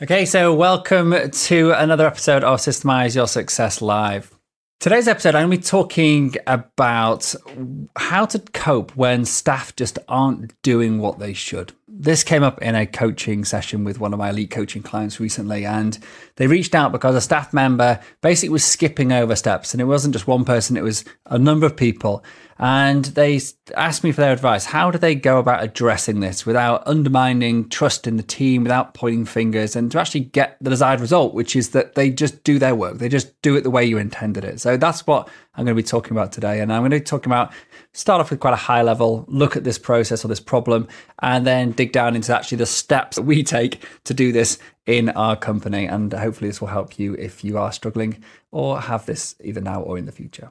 Okay, so welcome to another episode of Systemize Your Success Live. Today's episode, I'm going to be talking about how to cope when staff just aren't doing what they should. This came up in a coaching session with one of my elite coaching clients recently, and they reached out because a staff member basically was skipping over steps. And it wasn't just one person, it was a number of people. And they asked me for their advice. How do they go about addressing this without undermining trust in the team, without pointing fingers, and to actually get the desired result, which is that they just do their work. They just do it the way you intended it. So that's what I'm going to be talking about today. And I'm going to be talking about start off with quite a high level look at this process or this problem, and then dig down into actually the steps that we take to do this in our company. And hopefully, this will help you if you are struggling or have this either now or in the future.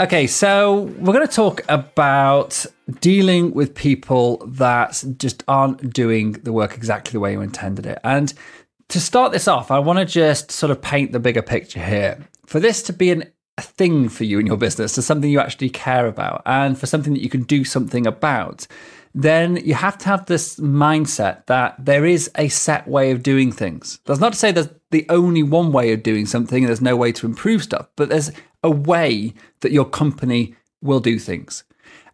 Okay, so we're going to talk about dealing with people that just aren't doing the work exactly the way you intended it. And to start this off, I want to just sort of paint the bigger picture here. For this to be an, a thing for you in your business, to something you actually care about, and for something that you can do something about, then you have to have this mindset that there is a set way of doing things. That's not to say there's the only one way of doing something and there's no way to improve stuff, but there's a way that your company will do things.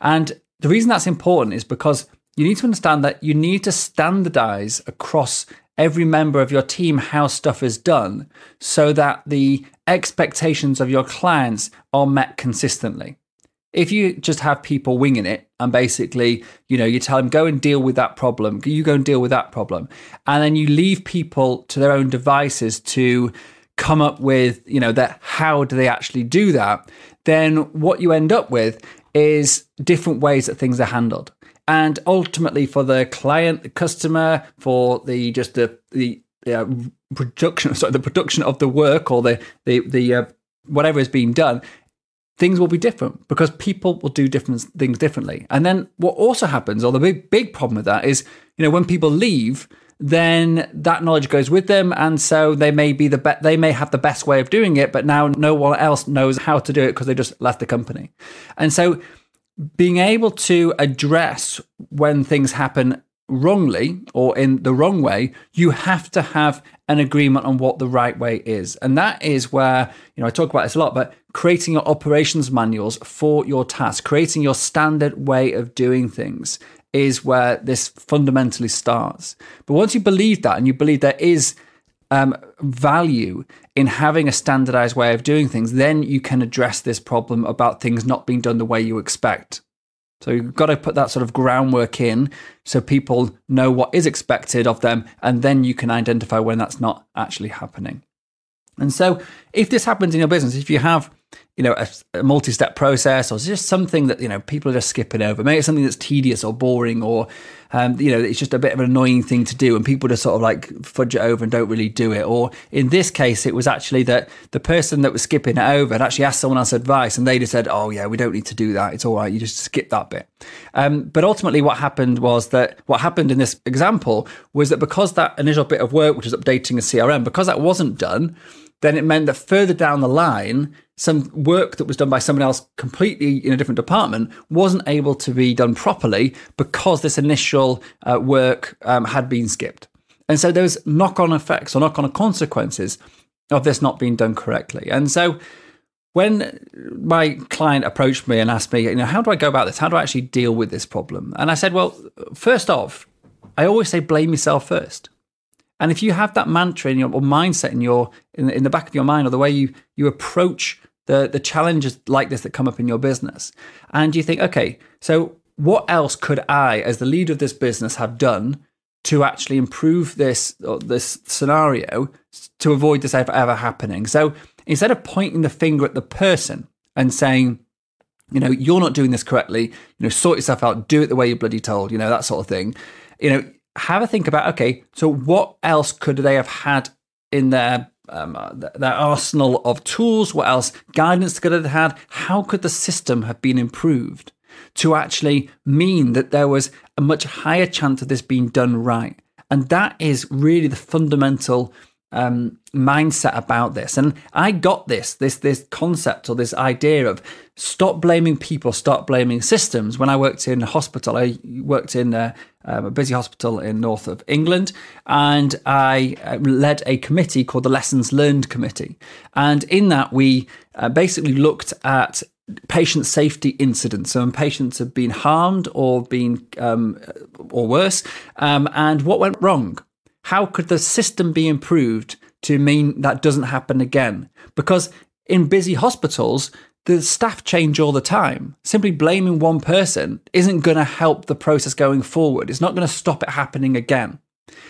And the reason that's important is because you need to understand that you need to standardize across every member of your team how stuff is done so that the expectations of your clients are met consistently. If you just have people winging it and basically, you know, you tell them, go and deal with that problem, you go and deal with that problem, and then you leave people to their own devices to come up with, you know, that how do they actually do that, then what you end up with is different ways that things are handled. And ultimately, for the client, the customer, for the just the the uh, production, sorry, the production of the work or the the the uh, whatever is being done, things will be different because people will do different things differently. And then what also happens, or the big big problem with that is, you know, when people leave, then that knowledge goes with them and so they may be the be- they may have the best way of doing it but now no one else knows how to do it because they just left the company. And so being able to address when things happen wrongly or in the wrong way you have to have an agreement on what the right way is. And that is where you know i talk about this a lot but creating your operations manuals for your task creating your standard way of doing things is where this fundamentally starts. But once you believe that and you believe there is um, value in having a standardized way of doing things, then you can address this problem about things not being done the way you expect. So you've got to put that sort of groundwork in so people know what is expected of them, and then you can identify when that's not actually happening. And so if this happens in your business, if you have you know, a, a, multi-step process, or just something that you know people are just skipping over. Maybe it's something that's tedious or boring, or um, you know, it's just a bit of an annoying thing to do, and people just sort of like fudge it over and don't really do it. Or in this case, it was actually that the person that was skipping it over had actually asked someone else advice, and they just said, "Oh yeah, we don't need to do that. It's all right. You just skip that bit." Um, but ultimately, what happened was that what happened in this example was that because that initial bit of work, which was updating a CRM, because that wasn't done then it meant that further down the line, some work that was done by someone else completely in a different department wasn't able to be done properly because this initial uh, work um, had been skipped. And so there's knock on effects or knock on consequences of this not being done correctly. And so when my client approached me and asked me, you know, how do I go about this? How do I actually deal with this problem? And I said, well, first off, I always say blame yourself first. And if you have that mantra in your or mindset in your in, in the back of your mind, or the way you you approach the the challenges like this that come up in your business, and you think, okay, so what else could I, as the leader of this business, have done to actually improve this uh, this scenario to avoid this ever, ever happening? So instead of pointing the finger at the person and saying, you know, you're not doing this correctly, you know, sort yourself out, do it the way you're bloody told, you know, that sort of thing. You know, have a think about okay, so what else could they have had in their um, their arsenal of tools? What else guidance could have had? How could the system have been improved to actually mean that there was a much higher chance of this being done right? And that is really the fundamental um, mindset about this. And I got this, this, this concept or this idea of stop blaming people, stop blaming systems. When I worked in a hospital, I worked in a, um, a busy hospital in north of England, and I uh, led a committee called the Lessons Learned Committee. And in that, we uh, basically looked at patient safety incidents. So when patients have been harmed or been um, or worse, um, and what went wrong. How could the system be improved to mean that doesn't happen again? Because in busy hospitals, the staff change all the time. Simply blaming one person isn't going to help the process going forward. It's not going to stop it happening again.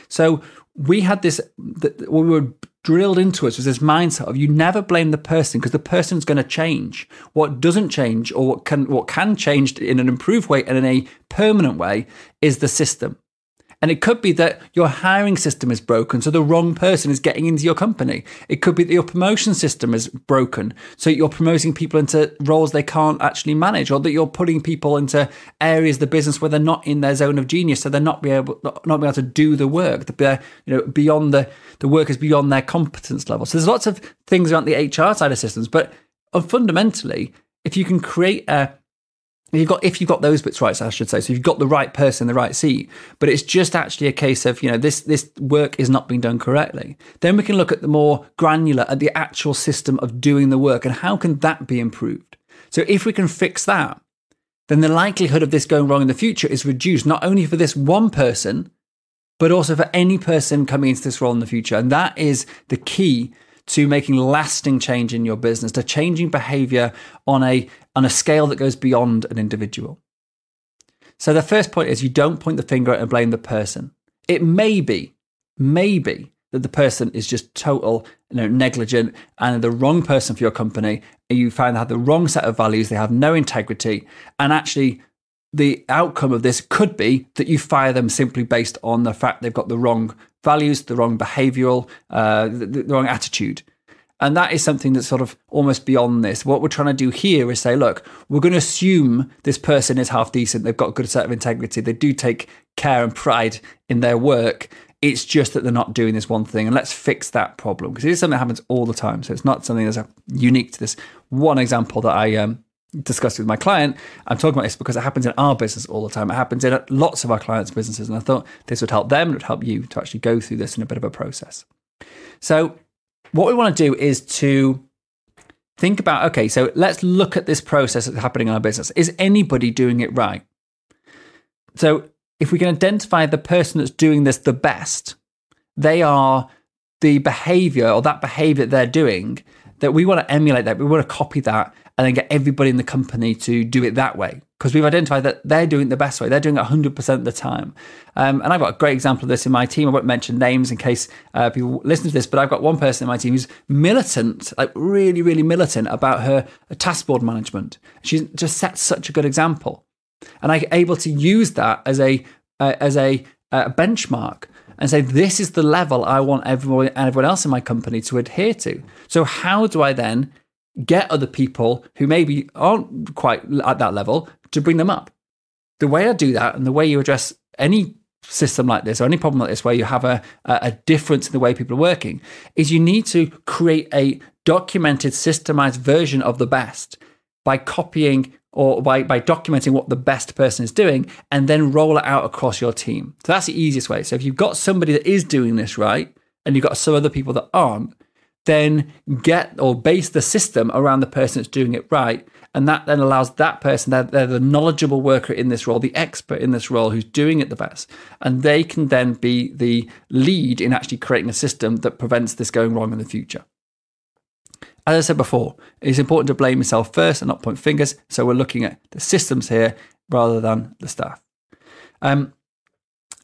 So we had this, what we were drilled into us was this mindset of you never blame the person because the person's going to change. What doesn't change or what can, what can change in an improved way and in a permanent way is the system. And it could be that your hiring system is broken, so the wrong person is getting into your company. It could be that your promotion system is broken, so you're promoting people into roles they can't actually manage, or that you're putting people into areas of the business where they're not in their zone of genius, so they're not be able not, be able to do the work. They're you know beyond the the work is beyond their competence level. So there's lots of things around the HR side of systems, but uh, fundamentally, if you can create a you've got if you've got those bits right, I should say. So you've got the right person in the right seat, but it's just actually a case of you know this this work is not being done correctly. Then we can look at the more granular at the actual system of doing the work and how can that be improved. So if we can fix that, then the likelihood of this going wrong in the future is reduced not only for this one person, but also for any person coming into this role in the future. And that is the key to making lasting change in your business, to changing behavior on a, on a scale that goes beyond an individual. So the first point is you don't point the finger and blame the person. It may be, maybe that the person is just total you know, negligent and the wrong person for your company. You find they have the wrong set of values, they have no integrity, and actually the outcome of this could be that you fire them simply based on the fact they've got the wrong values, the wrong behavioral, uh, the, the, wrong attitude. And that is something that's sort of almost beyond this. What we're trying to do here is say, look, we're going to assume this person is half decent. They've got a good set of integrity. They do take care and pride in their work. It's just that they're not doing this one thing. And let's fix that problem because it is something that happens all the time. So it's not something that's unique to this one example that I um, discussed with my client. I'm talking about this because it happens in our business all the time. It happens in lots of our clients' businesses. And I thought this would help them, it would help you to actually go through this in a bit of a process. So, what we want to do is to think about okay, so let's look at this process that's happening in our business. Is anybody doing it right? So, if we can identify the person that's doing this the best, they are the behavior or that behavior that they're doing that we want to emulate that, we want to copy that and then get everybody in the company to do it that way because we've identified that they're doing it the best way. They're doing it 100% of the time. Um, and I've got a great example of this in my team. I won't mention names in case uh, people listen to this, but I've got one person in my team who's militant, like really, really militant about her task board management. She just sets such a good example. And I'm able to use that as a, uh, as a, uh, benchmark and say, this is the level I want everyone, everyone else in my company to adhere to. So, how do I then get other people who maybe aren't quite at that level to bring them up. The way I do that and the way you address any system like this or any problem like this where you have a, a difference in the way people are working is you need to create a documented, systemized version of the best by copying or by, by documenting what the best person is doing and then roll it out across your team. So that's the easiest way. So if you've got somebody that is doing this right and you've got some other people that aren't, then get or base the system around the person that's doing it right. And that then allows that person, they're, they're, the knowledgeable worker in this role, the expert in this role who's doing it the best. And they can then be the lead in actually creating a system that prevents this going wrong in the future. As I said before, it's important to blame yourself first and not point fingers. So we're looking at the systems here rather than the staff. Um,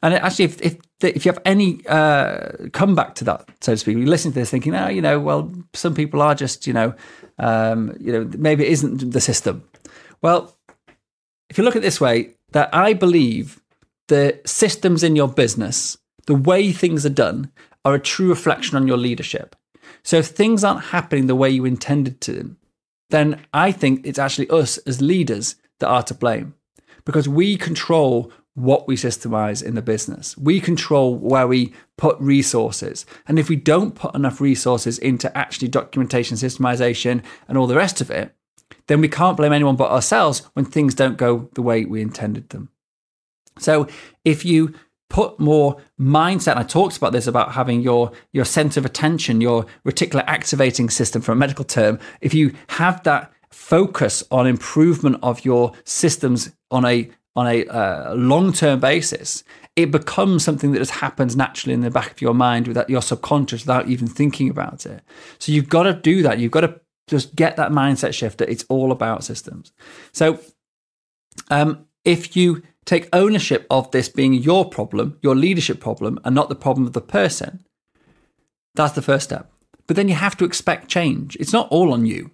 and actually, if, if if you have any uh, comeback to that, so to speak, you listen to this thinking, oh, you know, well, some people are just, you know, um, you know, maybe it isn't the system. Well, if you look at it this way, that I believe the systems in your business, the way things are done, are a true reflection on your leadership. So if things aren't happening the way you intended to, then I think it's actually us as leaders that are to blame because we control what we systemize in the business. We control where we put resources. And if we don't put enough resources into actually documentation, systemization, and all the rest of it, then we can't blame anyone but ourselves when things don't go the way we intended them. So if you put more mindset, and I talked about this about having your, your center of attention, your reticular activating system for a medical term, if you have that focus on improvement of your systems on a on a uh, long term basis, it becomes something that just happens naturally in the back of your mind without your subconscious without even thinking about it. So you've got to do that. You've got to just get that mindset shift that it's all about systems. So um, if you take ownership of this being your problem, your leadership problem, and not the problem of the person, that's the first step. But then you have to expect change. It's not all on you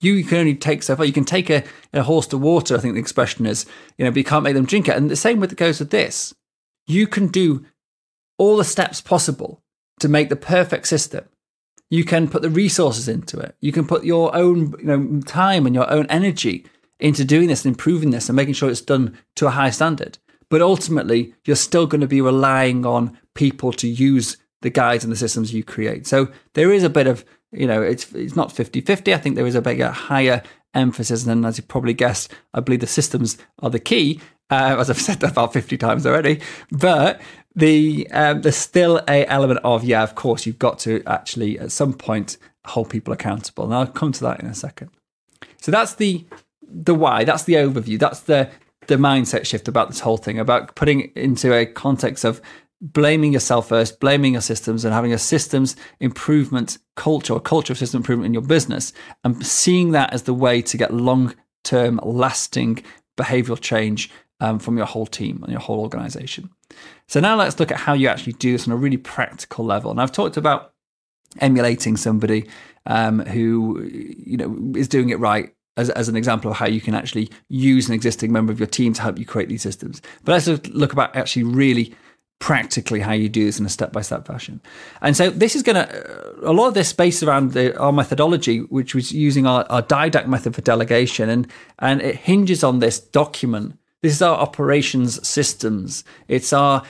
you can only take so far. You can take a, a horse to water, I think the expression is, you know, but you can't make them drink it. And the same with the goes with this. You can do all the steps possible to make the perfect system. You can put the resources into it. You can put your own you know, time and your own energy into doing this and improving this and making sure it's done to a high standard. But ultimately, you're still going to be relying on people to use the guides and the systems you create. So there is a bit of you know, it's it's not 50-50. I think there is a bigger, higher emphasis, and as you probably guessed, I believe the systems are the key. Uh, as I've said about 50 times already, but the um, there's still a element of yeah, of course, you've got to actually at some point hold people accountable, and I'll come to that in a second. So that's the the why. That's the overview. That's the the mindset shift about this whole thing about putting it into a context of blaming yourself first, blaming your systems, and having a systems improvement culture or culture of system improvement in your business, and seeing that as the way to get long term, lasting behavioral change um, from your whole team and your whole organization. So now let's look at how you actually do this on a really practical level. And I've talked about emulating somebody um, who you know is doing it right as, as an example of how you can actually use an existing member of your team to help you create these systems. But let's look about actually really practically how you do this in a step by step fashion. And so this is going to, a lot of this based around the, our methodology, which was using our, our DIDACT method for delegation. And, and it hinges on this document. This is our operations systems. It's our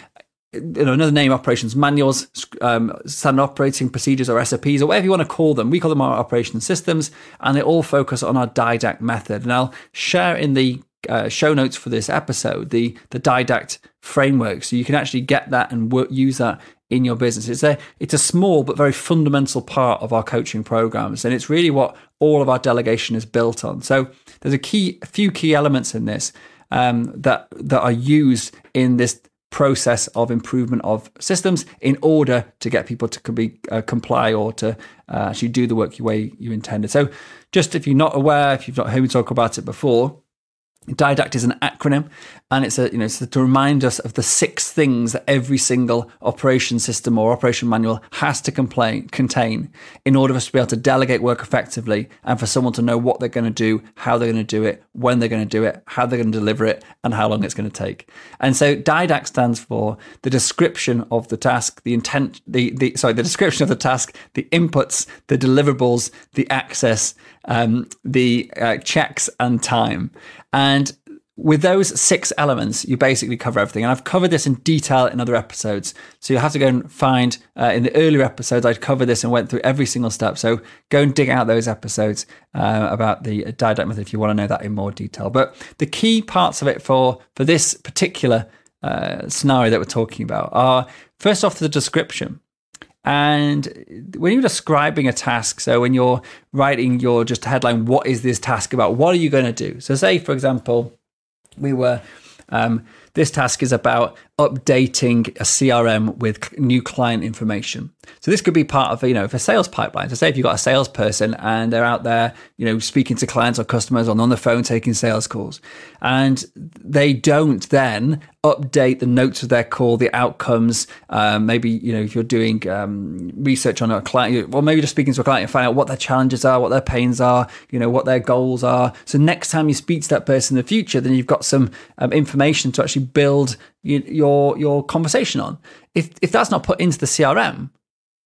you know, another name operations manuals, um, standard operating procedures or SOPs or whatever you want to call them. We call them our operation systems, and they all focus on our DIDACT method. And I'll share in the uh, show notes for this episode, the the Didact framework, so you can actually get that and work, use that in your business. It's a it's a small but very fundamental part of our coaching programs, and it's really what all of our delegation is built on. So there's a key a few key elements in this um, that that are used in this process of improvement of systems in order to get people to be uh, comply or to uh, actually do the work the way you intended. So, just if you're not aware, if you've not heard me talk about it before, Didact is an acronym, and it's a you know it's to remind us of the six things that every single operation system or operation manual has to complain, contain in order for us to be able to delegate work effectively, and for someone to know what they're going to do, how they're going to do it, when they're going to do it, how they're going to deliver it, and how long it's going to take. And so Didact stands for the description of the task, the intent, the the sorry, the description of the task, the inputs, the deliverables, the access, um, the uh, checks, and time. And with those six elements, you basically cover everything. And I've covered this in detail in other episodes. So you'll have to go and find, uh, in the earlier episodes, I'd covered this and went through every single step. So go and dig out those episodes uh, about the Didact method if you want to know that in more detail. But the key parts of it for, for this particular uh, scenario that we're talking about are first off, the description. And when you're describing a task, so when you're writing your just headline, what is this task about? What are you going to do? So, say, for example, we were, um, this task is about updating a CRM with new client information. So this could be part of, you know, for sales pipeline. So say if you've got a salesperson and they're out there, you know, speaking to clients or customers or on the phone taking sales calls, and they don't then update the notes of their call, the outcomes. Um, maybe you know if you're doing um, research on a client, or maybe just speaking to a client and find out what their challenges are, what their pains are, you know what their goals are. So next time you speak to that person in the future, then you've got some um, information to actually actually build your your conversation on. If if that's not put into the CRM,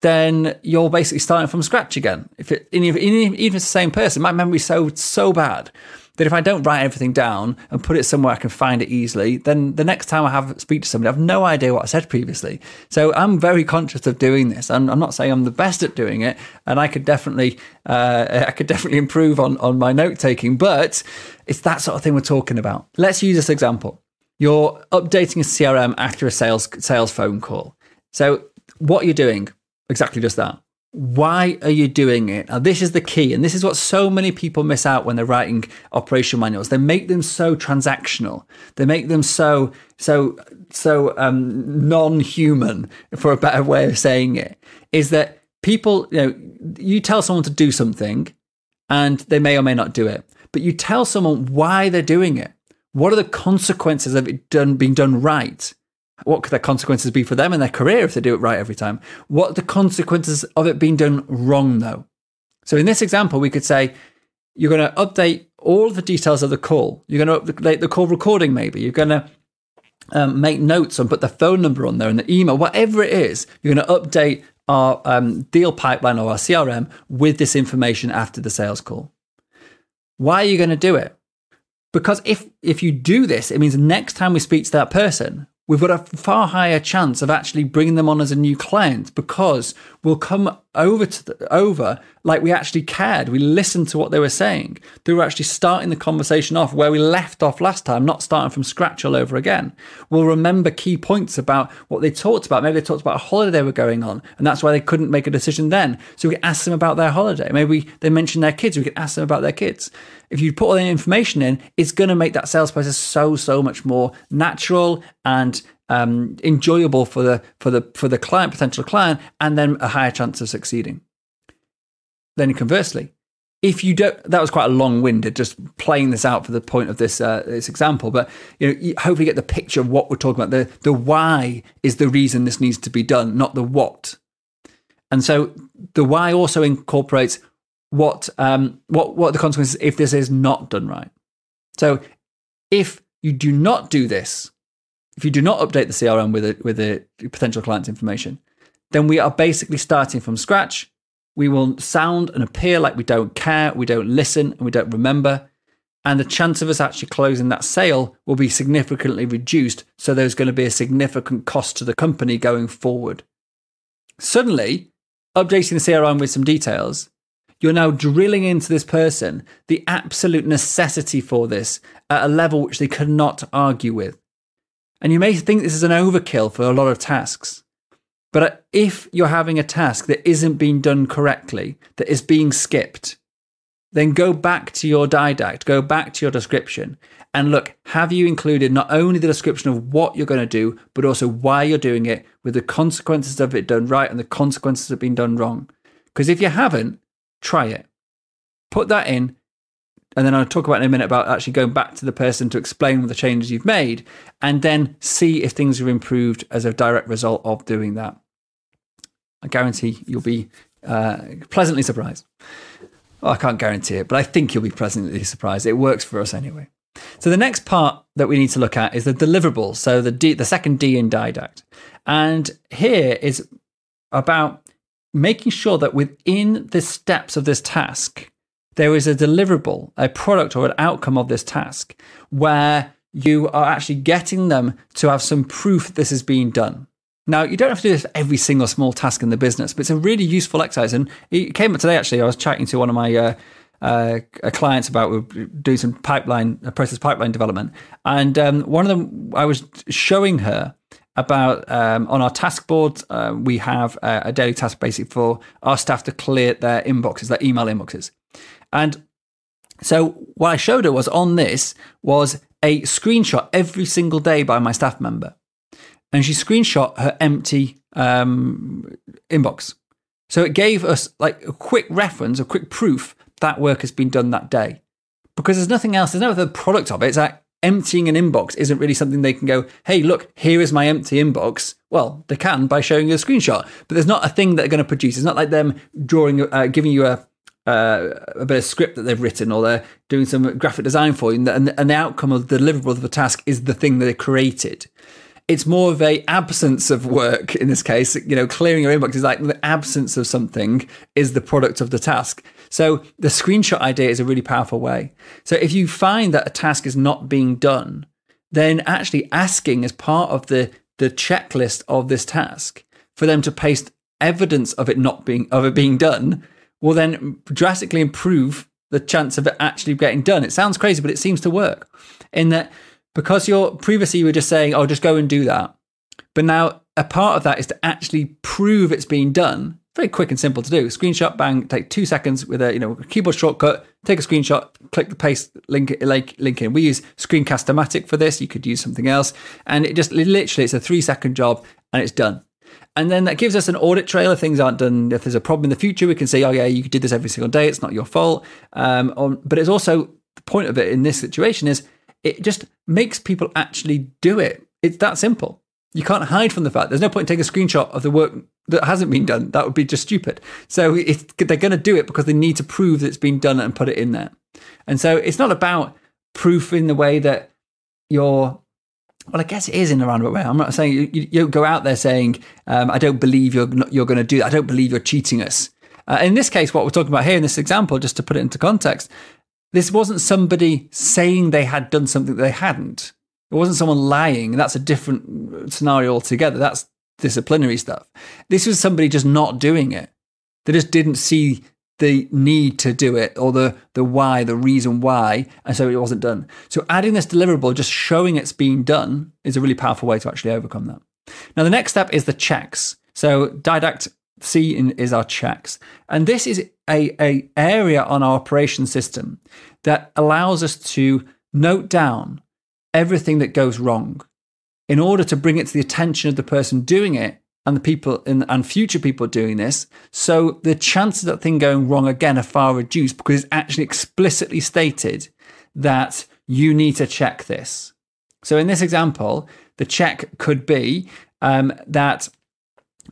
then you're basically starting from scratch again. If it, even if it's the same person, my memory's so so bad that if I don't write everything down and put it somewhere I can find it easily, then the next time I have speak to somebody, I have no idea what I said previously. So I'm very conscious of doing this. I'm, I'm not saying I'm the best at doing it, and I could definitely uh, I could definitely improve on on my note taking, but it's that sort of thing we're talking about. Let's use this example. You're updating a CRM after a sales sales phone call. So what you're doing exactly just that why are you doing it? Now, this is the key, and this is what so many people miss out when they're writing operation manuals. They make them so transactional. They make them so so so um, non-human, for a better way of saying it. Is that people? You know, you tell someone to do something, and they may or may not do it, but you tell someone why they're doing it. What are the consequences of it done being done right? What could the consequences be for them and their career if they do it right every time? What the consequences of it being done wrong, though? So in this example, we could say you're going to update all the details of the call. You're going to update the call recording, maybe. You're going to um, make notes and put the phone number on there and the email, whatever it is. You're going to update our um, deal pipeline or our CRM with this information after the sales call. Why are you going to do it? Because if if you do this, it means next time we speak to that person, we've got a far higher chance of actually bringing them on as a new client because we'll come over to the, over like we actually cared. We listened to what they were saying. They were actually starting the conversation off where we left off last time, not starting from scratch all over again. We'll remember key points about what they talked about. Maybe they talked about a holiday they were going on, and that's why they couldn't make a decision then. So we could ask them about their holiday. Maybe they mentioned their kids. We could ask them about their kids if you put all the information in, it's going to make that sales process so so much more natural and um, enjoyable for the for the for the client, potential client, and then a higher chance of succeeding. Then conversely, if you don't, that was quite a long-winded, just playing this out for the point of this uh, this example. But you know, you hopefully get the picture of what we're talking about. The the why is the reason this needs to be done, not the what. And so the why also incorporates what um, what what the consequences if this is not done right. So if you do not do this, if you do not update the CRM with a, with potential client's information, then we are basically starting from scratch. We will sound and appear like we don't care, we don't listen, and we don't remember. And the chance of us actually closing that sale will be significantly reduced. So there's going to be a significant cost to the company going forward. Suddenly, updating the CRM with some details you're now drilling into this person the absolute necessity for this at a level which they cannot argue with. And you may think this is an overkill for a lot of tasks. But if you're having a task that isn't being done correctly, that is being skipped, then go back to your didact, go back to your description, and look have you included not only the description of what you're going to do, but also why you're doing it, with the consequences of it done right and the consequences of being done wrong? Because if you haven't, try it. Put that in, and then I'll talk about in a minute about actually going back to the person to explain the changes you've made, and then see if things have improved as a direct result of doing that. I guarantee you'll be uh, pleasantly surprised. Well, I can't guarantee it, but I think you'll be pleasantly surprised. It works for us anyway. So the next part that we need to look at is the deliverables. So the D, the second D in Didact, and here is about making sure that within the steps of this task, there is a deliverable, a product or an outcome of this task where you are actually getting them to have some proof this is being done. Now, you don't have to do this for every single small task in the business, but it's a really useful exercise. And it came up today, actually. I was chatting to one of my uh, uh, clients about doing some pipeline, process pipeline development. And um, one of them, I was showing her about um, on our task board, uh, we have a, a, daily task basically for our staff to clear their inboxes, their email inboxes. And so what I showed her was on this was a screenshot every single day by my staff member. And she screenshot her empty um, inbox. So it gave us like a quick reference, a quick proof that work has been done that day. Because there's nothing else, there's no other product of it. It's like emptying an inbox isn't really something they can go, hey, look, here is my empty inbox. Well, they can by showing you a screenshot, but there's not a thing that they're going to produce. It's not like them drawing, uh, giving you a, uh, a bit of script that they've written or they're doing some graphic design for you, and the, and the outcome of the deliverable of the task is the thing that they created. It's more of a absence of work in this case. You know, clearing your inbox is like the absence of something is the product of the task. So the screenshot idea is a really powerful way. So if you find that a task is not being done, then actually asking as part of the the checklist of this task for them to paste evidence of it not being of it being done will then drastically improve the chance of it actually getting done. It sounds crazy, but it seems to work. In that because you're previously you were just saying, "Oh, just go and do that," but now a part of that is to actually prove it's being done. Very quick and simple to do. Screenshot, bang, take two seconds with a you know keyboard shortcut. Take a screenshot, click the paste link link link in. We use Screencast-O-Matic for this. You could use something else, and it just literally it's a three second job and it's done. And then that gives us an audit trail if things aren't done. If there's a problem in the future, we can say, oh, yeah, you did this every single day. It's not your fault. Um, on, but it's also the point of it in this situation is it just makes people actually do it. It's that simple. You can't hide from the fact. There's no point in taking a screenshot of the work that hasn't been done. That would be just stupid. So they're going to do it because they need to prove that it's been done and put it in there. And so it's not about proof in the way that you're well, I guess it is in a roundabout way. I'm not saying you, you, go out there saying, um, "I don't believe you're you're going to do that. I don't believe you're cheating us." Uh, in this case, what we're talking about here in this example, just to put it into context, this wasn't somebody saying they had done something that they hadn't. It wasn't someone lying. That's a different scenario altogether. That's disciplinary stuff. This was somebody just not doing it. They just didn't see the need to do it or the the why, the reason why, and so it wasn't done. So adding this deliverable, just showing it's being done, is a really powerful way to actually overcome that. Now the next step is the checks. So didact C is our checks, and this is a, a area on our operation system that allows us to note down everything that goes wrong in order to bring it to the attention of the person doing it and the people in, and future people doing this. So the chances of that thing going wrong again are far reduced because it's actually explicitly stated that you need to check this. So in this example, the check could be um, that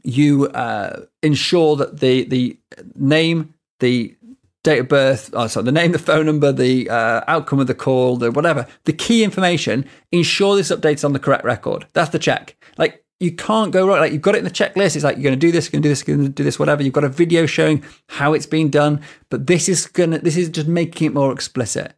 you uh, ensure that the the name, the date of birth, oh, sorry, the name, the phone number, the uh, outcome of the call, the whatever, the key information, ensure this updates on the correct record. That's the check. Like you can't go wrong. Like you've got it in the checklist. It's like you're going to do this, you're going to do this, you're going to do this, whatever. You've got a video showing how it's being done, but this is gonna, this is just making it more explicit.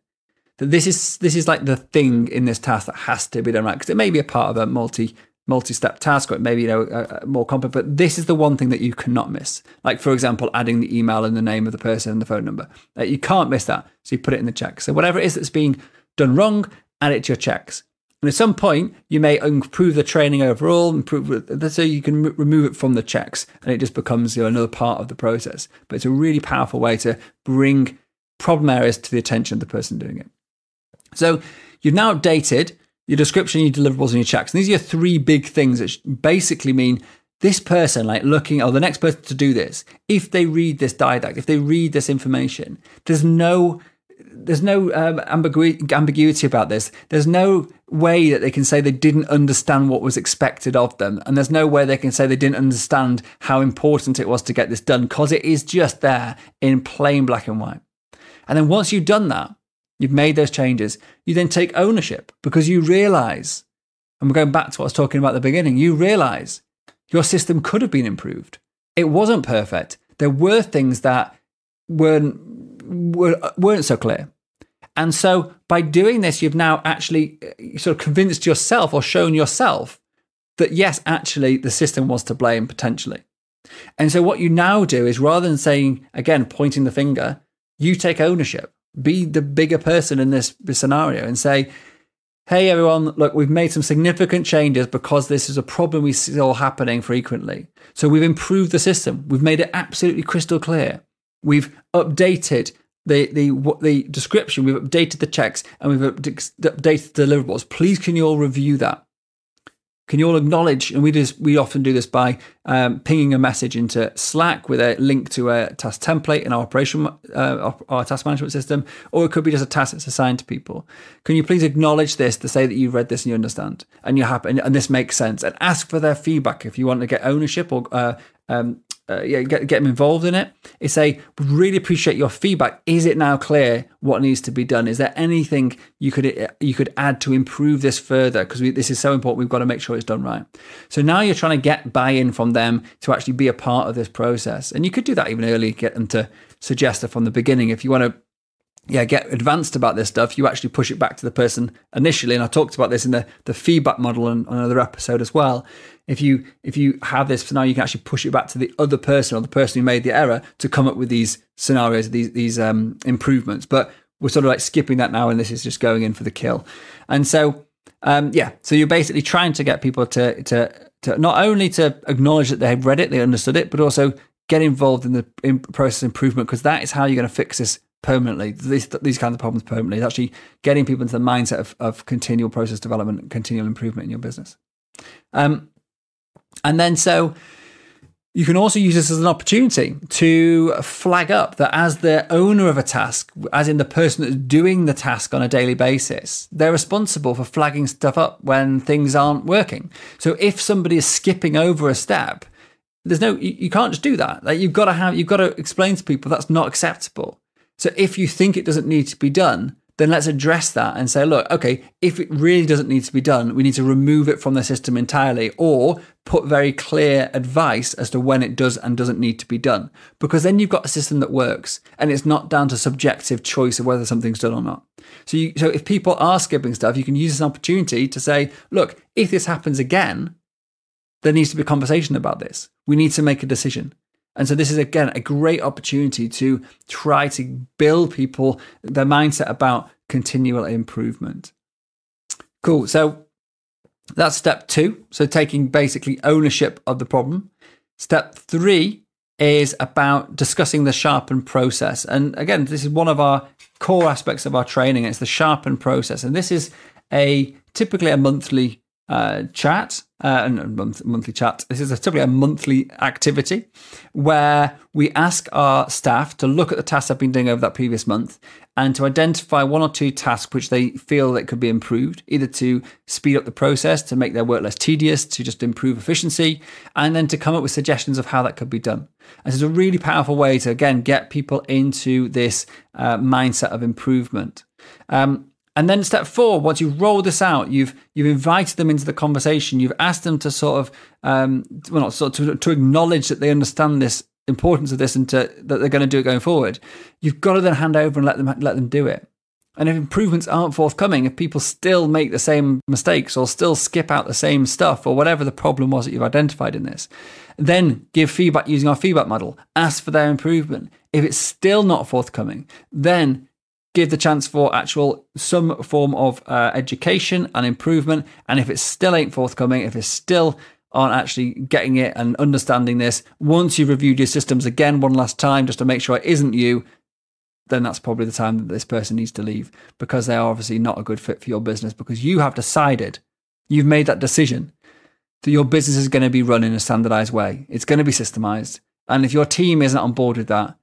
That this is this is like the thing in this task that has to be done right because it may be a part of a multi multi-step task or it may be you know a, a more complex but this is the one thing that you cannot miss like for example adding the email and the name of the person and the phone number uh, you can't miss that so you put it in the check so whatever it is that's being done wrong add it to your checks and at some point, you may improve the training overall, improve so you can remove it from the checks, and it just becomes you know, another part of the process. But it's a really powerful way to bring problem areas to the attention of the person doing it. So you've now updated your description, your deliverables, and your checks. And these are your three big things that basically mean this person, like looking, or the next person to do this, if they read this didact, if they read this information, there's no there's no um, ambigu- ambiguity about this. There's no way that they can say they didn't understand what was expected of them, and there's no way they can say they didn't understand how important it was to get this done because it is just there in plain black and white. And then once you've done that, you've made those changes, you then take ownership because you realize, and we're going back to what I was talking about at the beginning, you realize your system could have been improved. It wasn't perfect. There were things that weren't were, weren't so clear. And so by doing this, you've now actually uh, sort of convinced yourself or shown yourself that yes, actually the system was to blame potentially. And so what you now do is rather than saying, again, pointing the finger, you take ownership, be the bigger person in this, this scenario and say, hey, everyone, look, we've made some significant changes because this is a problem we see all happening frequently. So we've improved the system. We've made it absolutely crystal clear. We've updated the the the description. We've updated the checks and we've updated the deliverables. Please, can you all review that? Can you all acknowledge? And we just we often do this by um, pinging a message into Slack with a link to a task template in our operation uh, our task management system, or it could be just a task that's assigned to people. Can you please acknowledge this to say that you've read this and you understand and you're happy and, and this makes sense, and ask for their feedback if you want to get ownership or uh, um, uh, yeah, get, get them involved in it. It's a really appreciate your feedback. Is it now clear what needs to be done? Is there anything you could you could add to improve this further? Because this is so important. We've got to make sure it's done right. So now you're trying to get buy-in from them to actually be a part of this process, and you could do that even early. Get them to suggest it from the beginning if you want to yeah, get advanced about this stuff, you actually push it back to the person initially. And I talked about this in the, the feedback model on, on another episode as well. If you if you have this, so now you can actually push it back to the other person or the person who made the error to come up with these scenarios, these these um, improvements. But we're sort of like skipping that now, and this is just going in for the kill. And so, um, yeah, so you're basically trying to get people to to to not only to acknowledge that they've read it, they understood it, but also get involved in the in process improvement because that is how you're going to fix this permanently. These these kinds of problems permanently. It's actually getting people into the mindset of, of continual process development, and continual improvement in your business. Um, and then so you can also use this as an opportunity to flag up that as the owner of a task, as in the person that's doing the task on a daily basis, they're responsible for flagging stuff up when things aren't working. So if somebody is skipping over a step, there's no you, you can't just do that. Like you've got to have you've got to explain to people that's not acceptable. So if you think it doesn't need to be done, then let's address that and say, look, okay, if it really doesn't need to be done, we need to remove it from the system entirely or put very clear advice as to when it does and doesn't need to be done. Because then you've got a system that works and it's not down to subjective choice of whether something's done or not. So you, so if people are skipping stuff, you can use this opportunity to say, look, if this happens again, there needs to be a conversation about this. We need to make a decision. And so this is again a great opportunity to try to build people their mindset about continual improvement. Cool. So that's step two. So taking basically ownership of the problem. Step three is about discussing the sharpen process. And again, this is one of our core aspects of our training. It's the sharpen process. And this is a typically a monthly uh, chat, uh, and month, monthly chat. This is a, typically a monthly activity where we ask our staff to look at the tasks they've been doing over that previous month and to identify one or two tasks which they feel that could be improved, either to speed up the process, to make their work less tedious, to just improve efficiency, and then to come up with suggestions of how that could be done. And it's a really powerful way to, again, get people into this uh, mindset of improvement. Um, and then step four, once you roll this out, you've you've invited them into the conversation. You've asked them to sort of, um, well, not sort to, to acknowledge that they understand this importance of this and to, that they're going to do it going forward. You've got to then hand over and let them let them do it. And if improvements aren't forthcoming, if people still make the same mistakes or still skip out the same stuff or whatever the problem was that you've identified in this, then give feedback using our feedback model. Ask for their improvement. If it's still not forthcoming, then give the chance for actual some form of uh, education and improvement. And if it still ain't forthcoming, if it's still aren't actually getting it and understanding this, once you've reviewed your systems again one last time just to make sure it isn't you, then that's probably the time that this person needs to leave because they are obviously not a good fit for your business because you have decided, you've made that decision that your business is going to be run in a standardized way. It's going to be systemized. And if your team isn't on board with that,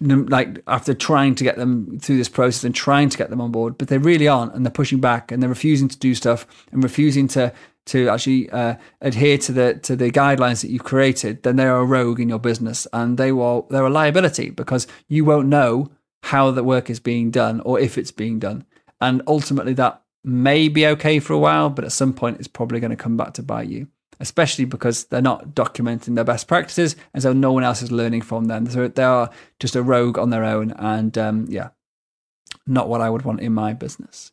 like after trying to get them through this process and trying to get them on board, but they really aren't, and they're pushing back and they're refusing to do stuff and refusing to to actually uh, adhere to the to the guidelines that you've created, then they're a rogue in your business and they will they're a liability because you won't know how the work is being done or if it's being done, and ultimately that may be okay for a while, but at some point it's probably going to come back to bite you especially because they're not documenting their best practices, and so no one else is learning from them. So they are just a rogue on their own, and um, yeah, not what I would want in my business.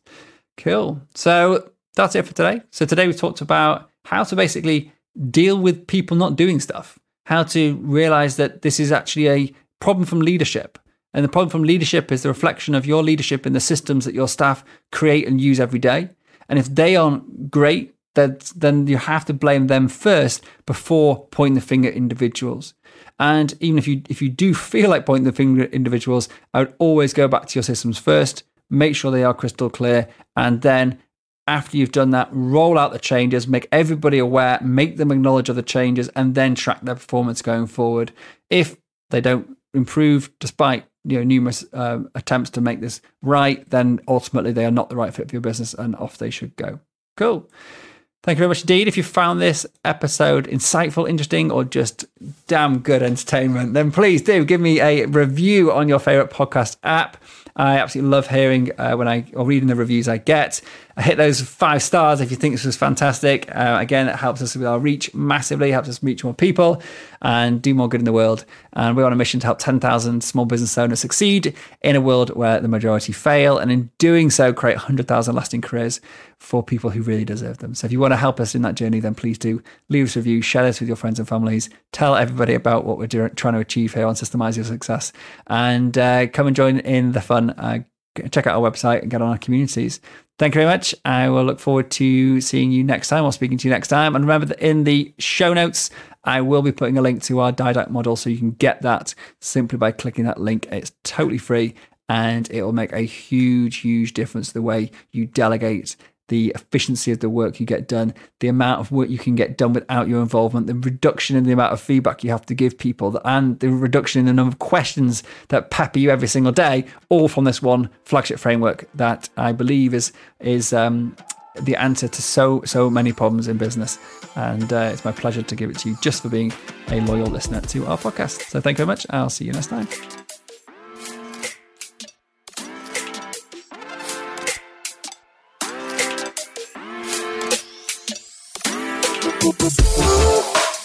Cool. So that's it for today. So today we talked about how to basically deal with people not doing stuff, how to realize that this is actually a problem from leadership. And the problem from leadership is the reflection of your leadership in the systems that your staff create and use every day. And if they aren't great that then you have to blame them first before pointing the finger at individuals. And even if you if you do feel like pointing the finger at individuals, I would always go back to your systems first, make sure they are crystal clear, and then after you've done that, roll out the changes, make everybody aware, make them acknowledge of the changes, and then track their performance going forward. If they don't improve despite you know numerous uh, attempts to make this right, then ultimately they are not the right fit for your business, and off they should go. Cool. Thank you very much indeed. If you found this episode insightful, interesting, or just damn good entertainment, then please do give me a review on your favorite podcast app. I absolutely love hearing uh, when I or reading the reviews I get. Hit those five stars if you think this was fantastic. Uh, again, it helps us with our reach massively, helps us reach more people and do more good in the world. And we're on a mission to help 10,000 small business owners succeed in a world where the majority fail. And in doing so, create 100,000 lasting careers for people who really deserve them. So if you want to help us in that journey, then please do leave us a review, share this with your friends and families, tell everybody about what we're doing, trying to achieve here on Systemize Your Success, and uh, come and join in the fun. Uh, check out our website and get on our communities. Thank you very much. I will look forward to seeing you next time or speaking to you next time. And remember that in the show notes, I will be putting a link to our DIDACT model so you can get that simply by clicking that link. It's totally free and it will make a huge, huge difference the way you delegate the efficiency of the work you get done, the amount of work you can get done without your involvement, the reduction in the amount of feedback you have to give people, and the reduction in the number of questions that pepper you every single day, all from this one flagship framework that I believe is is um, the answer to so so many problems in business. And uh, it's my pleasure to give it to you just for being a loyal listener to our podcast. So thank you very much. I'll see you next time. Ooh.